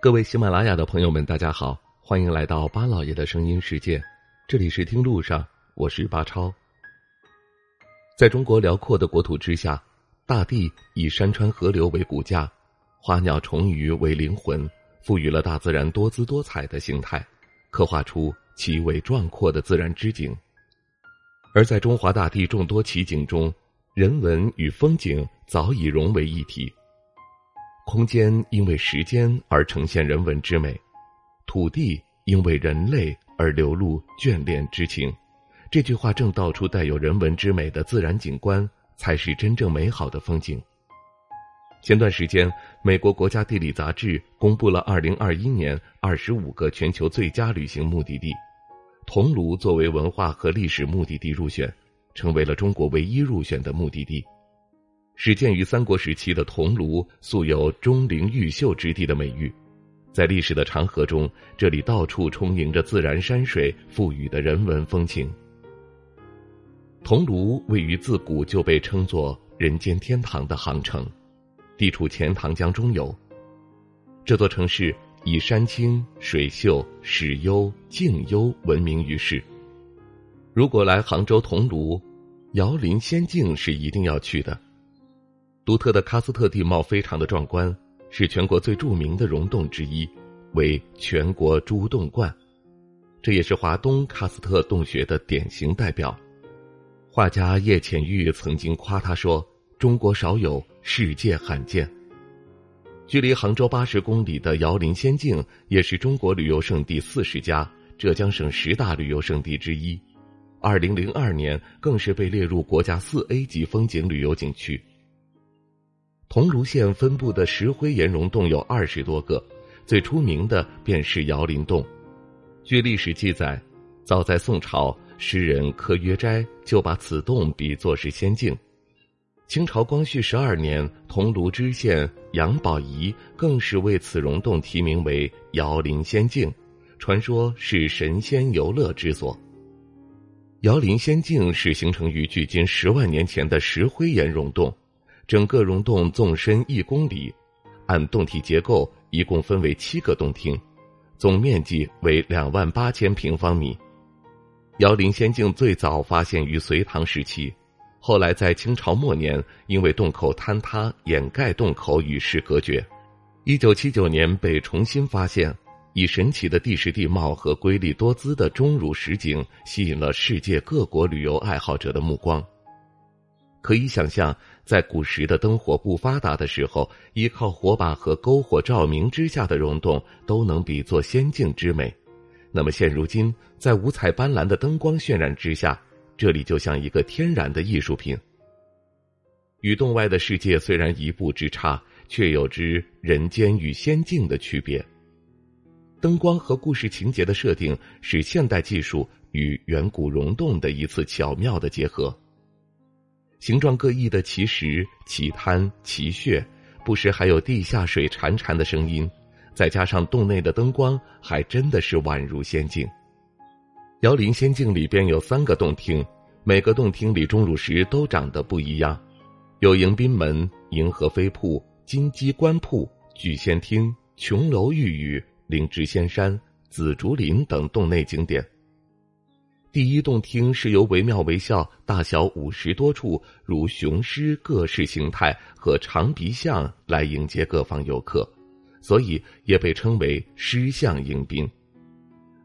各位喜马拉雅的朋友们，大家好，欢迎来到巴老爷的声音世界。这里是听路上，我是巴超。在中国辽阔的国土之下，大地以山川河流为骨架，花鸟虫鱼为灵魂，赋予了大自然多姿多彩的形态，刻画出奇伟壮阔的自然之景。而在中华大地众多奇景中，人文与风景早已融为一体。空间因为时间而呈现人文之美，土地因为人类而流露眷恋之情。这句话正道出带有人文之美的自然景观才是真正美好的风景。前段时间，美国国家地理杂志公布了二零二一年二十五个全球最佳旅行目的地，桐庐作为文化和历史目的地入选，成为了中国唯一入选的目的地。始建于三国时期的桐庐，素有“钟灵毓秀之地”的美誉。在历史的长河中，这里到处充盈着自然山水赋予的人文风情。桐庐位于自古就被称作“人间天堂”的杭城，地处钱塘江中游。这座城市以山清水秀、史幽静幽闻名于世。如果来杭州桐庐，瑶林仙境是一定要去的。独特的喀斯特地貌非常的壮观，是全国最著名的溶洞之一，为全国诸洞观，这也是华东喀斯特洞穴的典型代表。画家叶浅玉曾经夸他说：“中国少有，世界罕见。”距离杭州八十公里的瑶林仙境，也是中国旅游胜地四十家、浙江省十大旅游胜地之一。二零零二年，更是被列入国家四 A 级风景旅游景区。桐庐县分布的石灰岩溶洞有二十多个，最出名的便是瑶林洞。据历史记载，早在宋朝，诗人柯约斋就把此洞比作是仙境。清朝光绪十二年，桐庐知县杨宝仪更是为此溶洞题名为瑶林仙境，传说是神仙游乐之所。瑶林仙境是形成于距今十万年前的石灰岩溶洞。整个溶洞纵深一公里，按洞体结构一共分为七个洞厅，总面积为两万八千平方米。瑶林仙境最早发现于隋唐时期，后来在清朝末年因为洞口坍塌掩盖洞口与世隔绝，一九七九年被重新发现，以神奇的地势地貌和瑰丽多姿的钟乳石景吸引了世界各国旅游爱好者的目光。可以想象，在古时的灯火不发达的时候，依靠火把和篝火照明之下的溶洞都能比作仙境之美。那么现如今，在五彩斑斓的灯光渲染之下，这里就像一个天然的艺术品。与洞外的世界虽然一步之差，却有之人间与仙境的区别。灯光和故事情节的设定，是现代技术与远古溶洞的一次巧妙的结合。形状各异的奇石、奇滩、奇穴，不时还有地下水潺潺的声音，再加上洞内的灯光，还真的是宛如仙境。瑶林仙境里边有三个洞厅，每个洞厅里钟乳石都长得不一样，有迎宾门、银河飞瀑、金鸡观瀑、聚仙厅、琼楼玉宇、灵芝仙山、紫竹林等洞内景点。第一洞厅是由惟妙惟肖、大小五十多处如雄狮各式形态和长鼻象来迎接各方游客，所以也被称为狮象迎宾。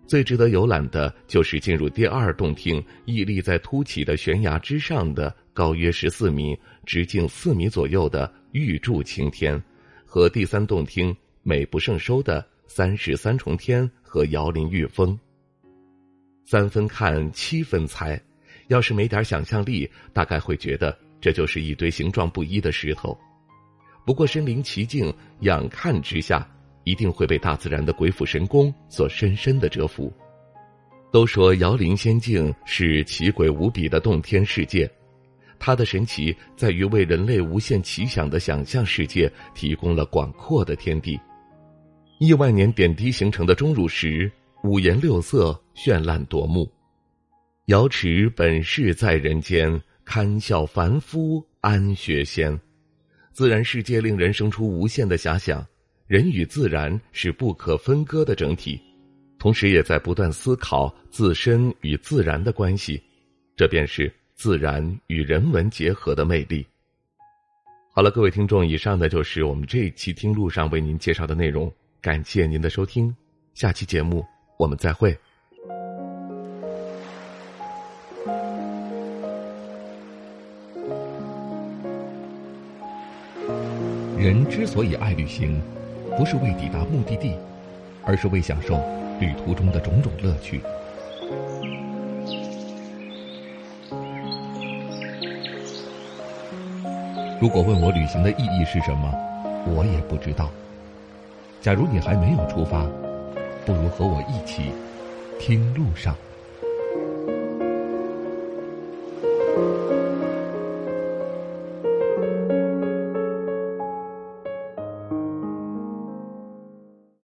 最值得游览的就是进入第二洞厅，屹立在凸起的悬崖之上的高约十四米、直径四米左右的玉柱擎天，和第三洞厅美不胜收的三十三重天和瑶林玉峰。三分看，七分猜，要是没点想象力，大概会觉得这就是一堆形状不一的石头。不过身临其境，仰看之下，一定会被大自然的鬼斧神工所深深的折服。都说瑶林仙境是奇诡无比的洞天世界，它的神奇在于为人类无限奇想的想象世界提供了广阔的天地。亿万年点滴形成的钟乳石。五颜六色，绚烂夺目。瑶池本是在人间，堪笑凡夫安学仙。自然世界令人生出无限的遐想，人与自然是不可分割的整体，同时也在不断思考自身与自然的关系，这便是自然与人文结合的魅力。好了，各位听众，以上呢就是我们这一期听路上为您介绍的内容，感谢您的收听，下期节目我们再会。人之所以爱旅行，不是为抵达目的地，而是为享受旅途中的种种乐趣。如果问我旅行的意义是什么，我也不知道。假如你还没有出发，不如和我一起听路上。